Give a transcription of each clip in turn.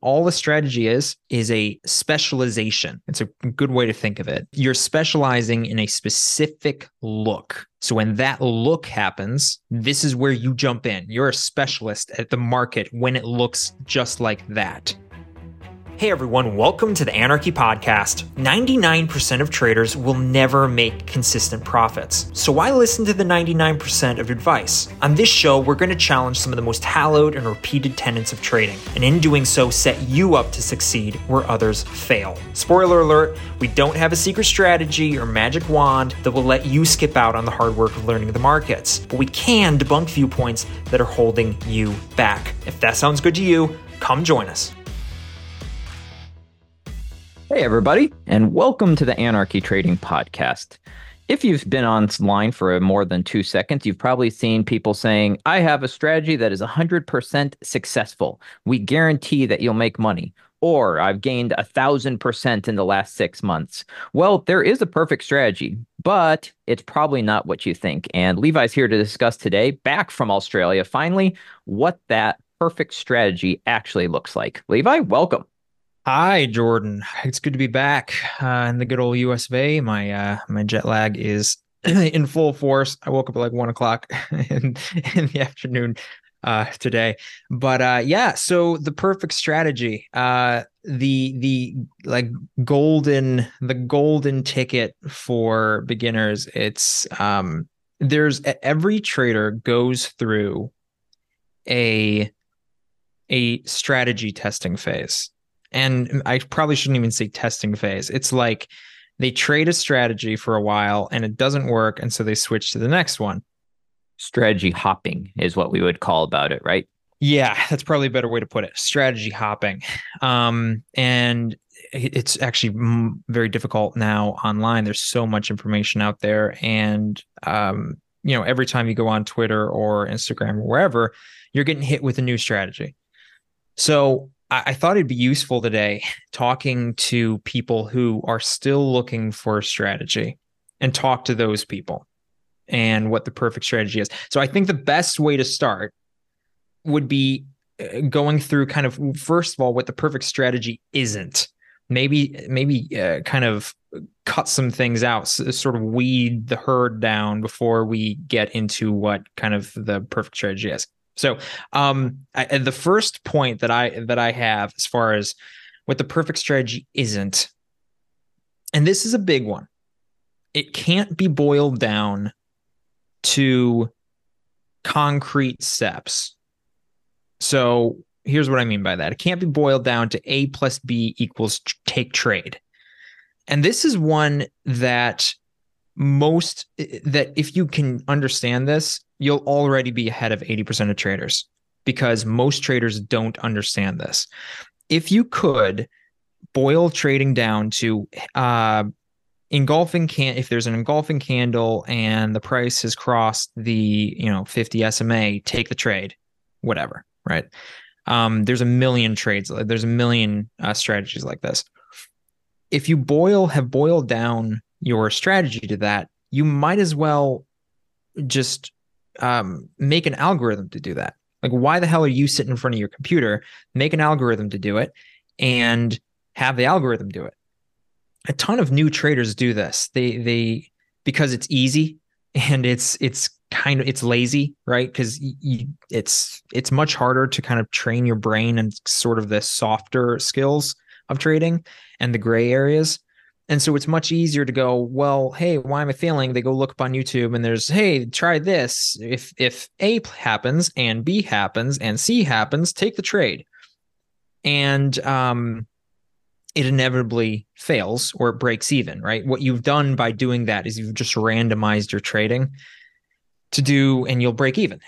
all a strategy is is a specialization. It's a good way to think of it. You're specializing in a specific look. So when that look happens, this is where you jump in. You're a specialist at the market when it looks just like that. Hey everyone, welcome to the Anarchy Podcast. 99% of traders will never make consistent profits. So why listen to the 99% of advice? On this show, we're going to challenge some of the most hallowed and repeated tenets of trading, and in doing so, set you up to succeed where others fail. Spoiler alert, we don't have a secret strategy or magic wand that will let you skip out on the hard work of learning the markets, but we can debunk viewpoints that are holding you back. If that sounds good to you, come join us. Hey, everybody, and welcome to the Anarchy Trading Podcast. If you've been online for more than two seconds, you've probably seen people saying, I have a strategy that is 100% successful. We guarantee that you'll make money. Or I've gained a thousand percent in the last six months. Well, there is a perfect strategy, but it's probably not what you think. And Levi's here to discuss today, back from Australia, finally, what that perfect strategy actually looks like. Levi, welcome. Hi, Jordan. It's good to be back uh, in the good old US of A. My uh, my jet lag is in full force. I woke up at like one o'clock in, in the afternoon uh, today, but uh, yeah. So the perfect strategy, uh, the the like golden the golden ticket for beginners. It's um, there's every trader goes through a a strategy testing phase and I probably shouldn't even say testing phase. It's like they trade a strategy for a while and it doesn't work. And so they switch to the next one. Strategy hopping is what we would call about it, right? Yeah, that's probably a better way to put it. Strategy hopping. Um, and it's actually very difficult now online. There's so much information out there. And, um, you know, every time you go on Twitter or Instagram or wherever, you're getting hit with a new strategy. So I, thought it'd be useful today talking to people who are still looking for a strategy and talk to those people and what the perfect strategy is. So I think the best way to start would be uh, going through kind of first of all what the perfect strategy isn't. Maybe maybe uh, kind of cut some things out, sort of weed the herd down before we get into what kind of the perfect strategy is. So, um, I, the first point that I that I have as far as what the perfect strategy isn't, and this is a big one, it can't be boiled down to concrete steps. So here's what I mean by that. It can't be boiled down to A plus B equals take trade. And this is one that most that if you can understand this, you'll already be ahead of 80% of traders because most traders don't understand this. If you could boil trading down to uh, engulfing can if there's an engulfing candle and the price has crossed the you know 50 SMA, take the trade, whatever, right? Um, there's a million trades, there's a million uh, strategies like this. If you boil have boiled down your strategy to that, you might as well just um, make an algorithm to do that. Like, why the hell are you sitting in front of your computer? Make an algorithm to do it and have the algorithm do it. A ton of new traders do this. They they because it's easy and it's it's kind of it's lazy, right? Because it's it's much harder to kind of train your brain and sort of the softer skills of trading and the gray areas. And so it's much easier to go, well, hey, why am I failing? They go look up on YouTube and there's, hey, try this. If if A happens and B happens and C happens, take the trade. And um it inevitably fails or it breaks even, right? What you've done by doing that is you've just randomized your trading to do and you'll break even.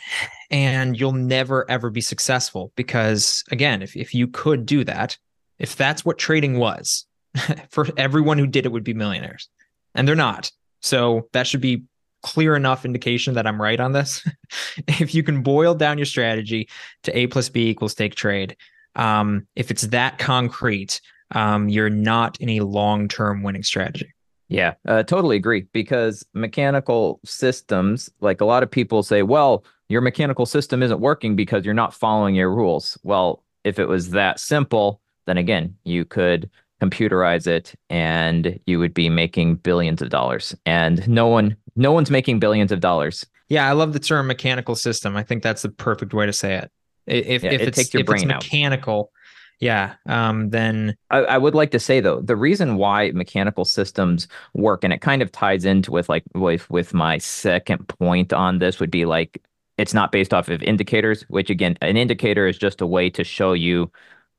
And you'll never ever be successful because again, if if you could do that, if that's what trading was, for everyone who did it would be millionaires, and they're not. So that should be clear enough indication that I'm right on this. if you can boil down your strategy to A plus B equals take trade, um, if it's that concrete, um, you're not in a long term winning strategy. Yeah, uh, totally agree. Because mechanical systems, like a lot of people say, well, your mechanical system isn't working because you're not following your rules. Well, if it was that simple, then again, you could computerize it and you would be making billions of dollars. And no one no one's making billions of dollars. Yeah, I love the term mechanical system. I think that's the perfect way to say it. If, Yeah, if it it's, takes your if it's brain out. mechanical, yeah, um, then I, I would like to say though, the reason why mechanical systems work, and it kind of ties into with like with with my second point on this would be like it's not based off of indicators, which again, an indicator is just a way to show you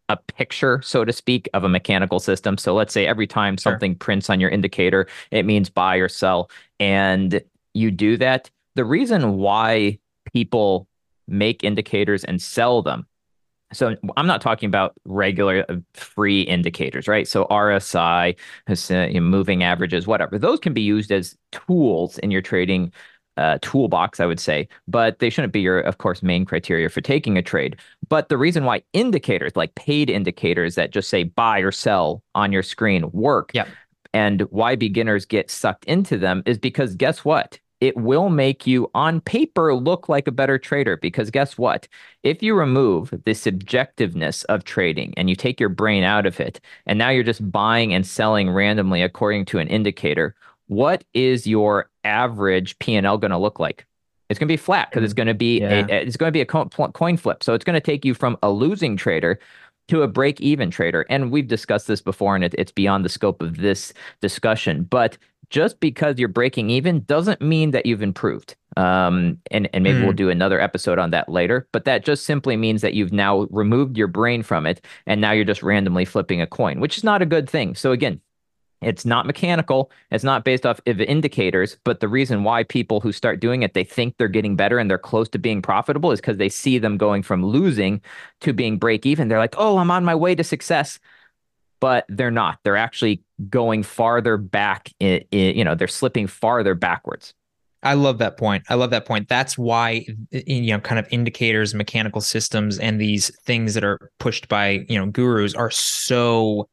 a picture, so to speak, of a mechanical system. So let's say every time Sure. something prints on your indicator, it means buy or sell. And you do that. The reason why people make indicators and sell them. So I'm not talking about regular uh, free indicators, right? So RSI, has, you know, moving averages, whatever. Those can be used as tools in your trading uh, toolbox, I would say, but they shouldn't be your, of course, main criteria for taking a trade. But the reason why indicators, like paid indicators that just say buy or sell on your screen, work, Yep. and why beginners get sucked into them is because guess what? It will make you on paper look like a better trader because guess what? If you remove the subjectiveness of trading and you take your brain out of it, and now you're just buying and selling randomly according to an indicator, what is your average P&L going to look like? It's going to be flat because it's going to be Yeah. a, it's going to be a coin flip. So it's going to take you from a losing trader to a break even trader. And we've discussed this before, and it, it's beyond the scope of this discussion. But just because you're breaking even doesn't mean that you've improved. Um, and, and maybe Mm. we'll do another episode on that later. But that just simply means that you've now removed your brain from it. And now you're just randomly flipping a coin, which is not a good thing. So again, it's not mechanical. It's not based off of indicators. But the reason why people who start doing it, they think they're getting better and they're close to being profitable is because they see them going from losing to being break even. They're like, oh, I'm on my way to success. But they're not. They're actually going farther back. In, in, you know, they're slipping farther backwards. I love that point. I love that point. That's why you know, kind of indicators, mechanical systems, and these things that are pushed by you know gurus are so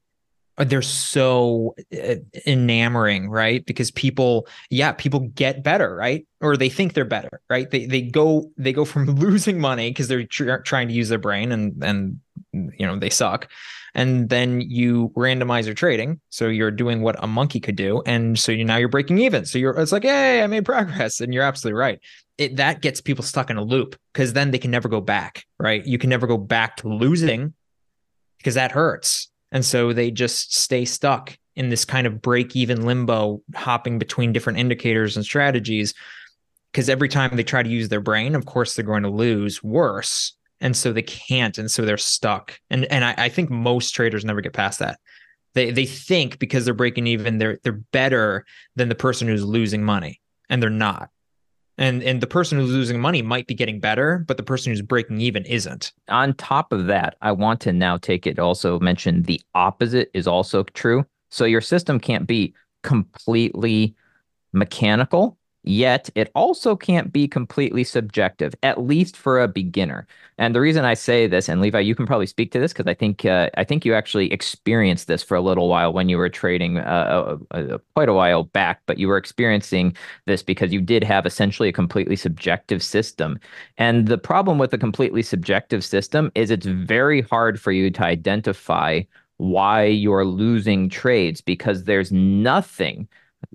they're so uh, enamoring, right? Because people, yeah, people get better, right? Or they think they're better, right? They they go they go from losing money because they're tr- trying to use their brain and and you know they suck, and then you randomize your trading, so you're doing what a monkey could do, and so you now you're breaking even. So you're it's like, hey, I made progress, and you're absolutely right. It that gets people stuck in a loop because then they can never go back, right? You can never go back to losing because that hurts. And so they just stay stuck in this kind of break even limbo, hopping between different indicators and strategies. Because every time they try to use their brain, of course, they're going to lose worse. And so they can't. And so they're stuck. And and I, I think most traders never get past that. They they think because they're breaking even, they're they're better than the person who's losing money. And they're not. And and the person who's losing money might be getting better, but the person who's breaking even isn't. On top of that, I want to now take it also mention the opposite is also true. So your system can't be completely mechanical, yet it also can't be completely subjective, at least for a beginner. And the reason I say this, and Levi, you can probably speak to this because I think uh, I think you actually experienced this for a little while when you were trading uh, uh, uh, quite a while back, but you were experiencing this because you did have essentially a completely subjective system. And the problem with a completely subjective system is it's very hard for you to identify why you're losing trades because there's nothing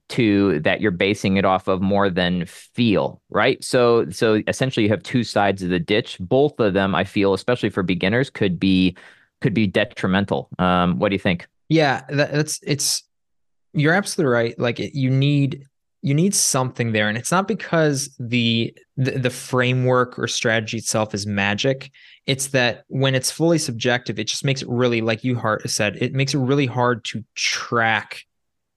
to that you're basing it off of more than feel, right? So so essentially you have two sides of the ditch. Both of them I feel especially for beginners could be could be detrimental. Um what do you think? Yeah, that, that's it's you're absolutely right. Like it, you need you need something there, and it's not because the, the the framework or strategy itself is magic. It's that when it's fully subjective, it just makes it really, like you Hart said, it makes it really hard to track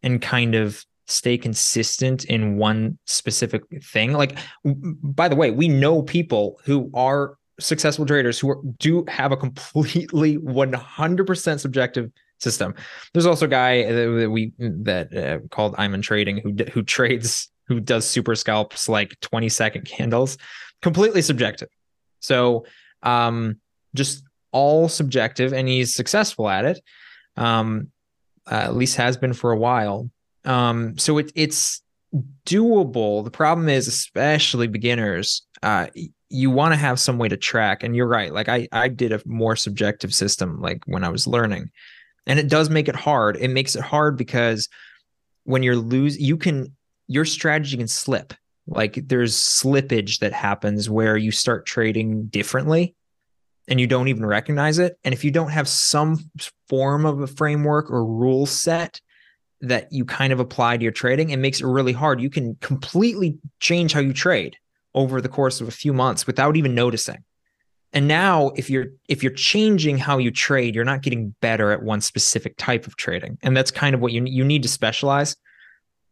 and kind of stay consistent in one specific thing. Like, by the way, we know people who are successful traders who are, do have a completely 100% subjective system. There's also a guy that we that uh, called Iman Trading who who trades who does super scalps like 20 second candles, completely subjective. So um, just all subjective, and he's successful at it. Um, uh, at least has been for a while. Um, so it, it's doable. The problem is, especially beginners, uh, you want to have some way to track and you're right like i i did a more subjective system like when i was learning. And it does make it hard. It makes it hard because when you're lose you can your strategy can slip. Like there's slippage that happens where you start trading differently and you don't even recognize it. And if you don't have some form of a framework or rule set that you kind of apply to your trading it makes it really hard you can completely change how you trade over the course of a few months without even noticing. And now if you're if you're changing how you trade, you're not getting better at one specific type of trading. And that's kind of what you you need to specialize.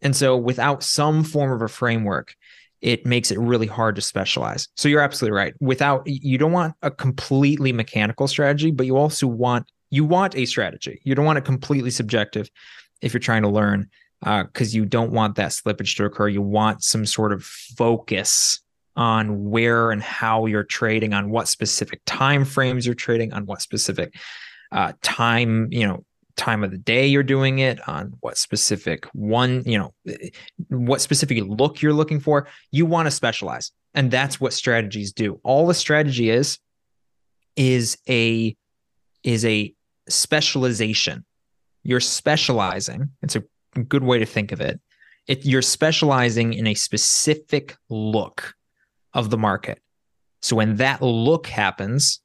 And so without some form of a framework, it makes it really hard to specialize. So you're absolutely right. Without you don't want a completely mechanical strategy, but you also want you want a strategy. You don't want it completely subjective if you're trying to learn because uh, you don't want that slippage to occur. You want some sort of focus on where and how you're trading, on what specific time frames you're trading, on what specific uh, time, you know, time of the day you're doing it, on what specific one, you know, what specific look you're looking for. You want to specialize. And that's what strategies do. All the strategy is is a is a specialization. You're specializing. It's a good way to think of it. It, you're specializing in a specific look of the market. So when that look happens,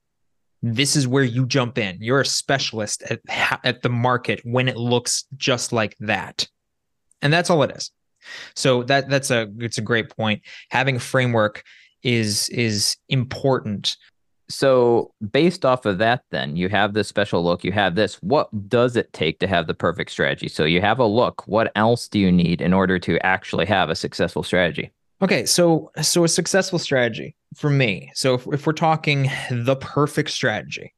this is where you jump in. You're a specialist at, at the market when it looks just like that. And that's all it is. So that that's a it's a great point. Having a framework is is important. So based off of that then, you have this special look, you have this. What does it take to have the perfect strategy? So you have a look. What else do you need in order to actually have a successful strategy? Okay, so so a successful strategy for me. So if, if we're talking the perfect strategy,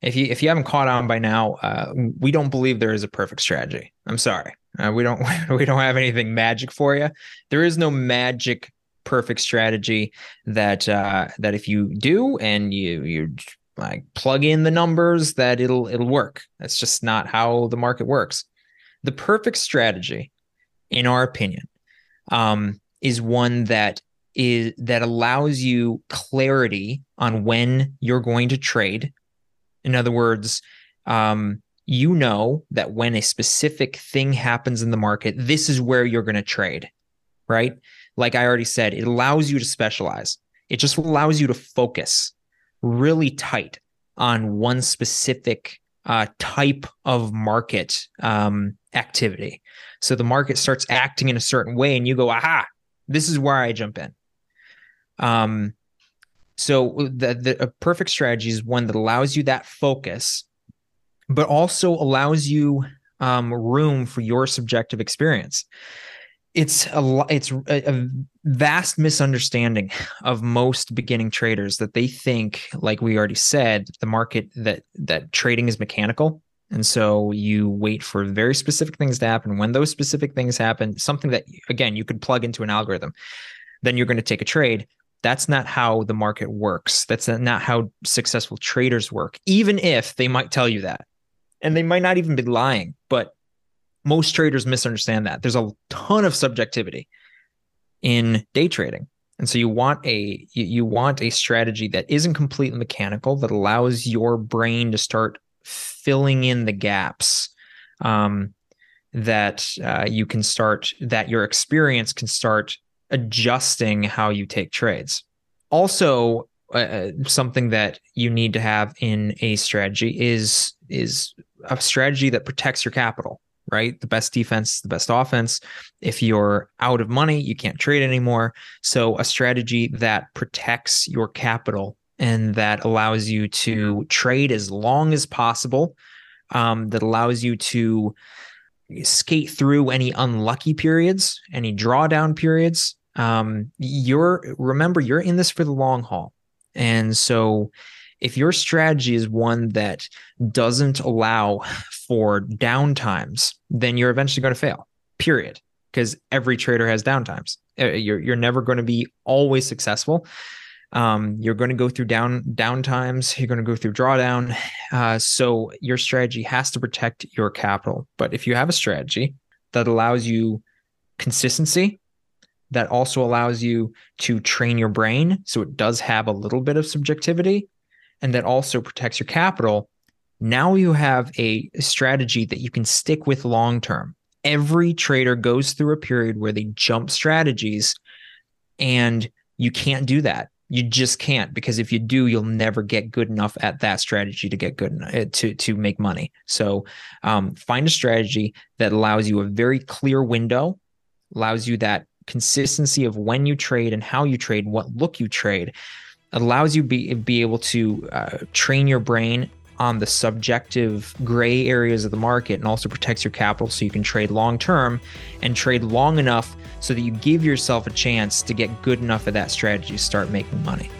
if you if you haven't caught on by now, uh, we don't believe there is a perfect strategy. I'm sorry, uh, we don't we don't have anything magic for you. There is no magic perfect strategy that uh, that if you do and you you like plug in the numbers that it'll it'll work. That's just not how the market works. The perfect strategy, in our opinion, um, is one that is that allows you clarity on when you're going to trade. In other words, um, you know that when a specific thing happens in the market, this is where you're going to trade, right? Like I already said, it allows you to specialize. It just allows you to focus really tight on one specific uh, type of market um, activity. So the market starts acting in a certain way, and you go, aha, this is where I jump in. Um, so the, the a perfect strategy is one that allows you that focus, but also allows you um, room for your subjective experience. It's a it's a, a vast misunderstanding of most beginning traders that they think, like we already said, the market that that trading is mechanical and so you wait for very specific things to happen. When those specific things happen, something that, again, you could plug into an algorithm, then you're going to take a trade. That's not how the market works. That's not how successful traders work, even if they might tell you that. And they might not even be lying, but most traders misunderstand that. There's a ton of subjectivity in day trading. And so you want a you, you want a strategy that isn't completely mechanical that allows your brain to start filling in the gaps um, that uh, you can start, that your experience can start adjusting how you take trades. Also, uh, uh, something that you need to have in a strategy is is a strategy that protects your capital right the best defense the best offense if you're out of money you can't trade anymore so a strategy that protects your capital and that allows you to trade as long as possible. Um, that allows you to skate through any unlucky periods, any drawdown periods. Um, you're remember you're in this for the long haul, and so if your strategy is one that doesn't allow for downtimes, then you're eventually going to fail. Period. Because every trader has downtimes. Uh, you're you're never going to be always successful. Um, you're going to go through down down times. You're going to go through drawdown. Uh, so your strategy has to protect your capital. But if you have a strategy that allows you consistency, that also allows you to train your brain. So it does have a little bit of subjectivity and that also protects your capital. Now you have a strategy that you can stick with long term. Every trader goes through a period where they jump strategies and you can't do that. You just can't because if you do, you'll never get good enough at that strategy to get good enough, uh, to to make money. So um, find a strategy that allows you a very clear window, allows you that consistency of when you trade and how you trade, what look you trade, allows you be be able to uh, train your brain on the subjective gray areas of the market and also protects your capital so you can trade long term and trade long enough so that you give yourself a chance to get good enough at that strategy to start making money.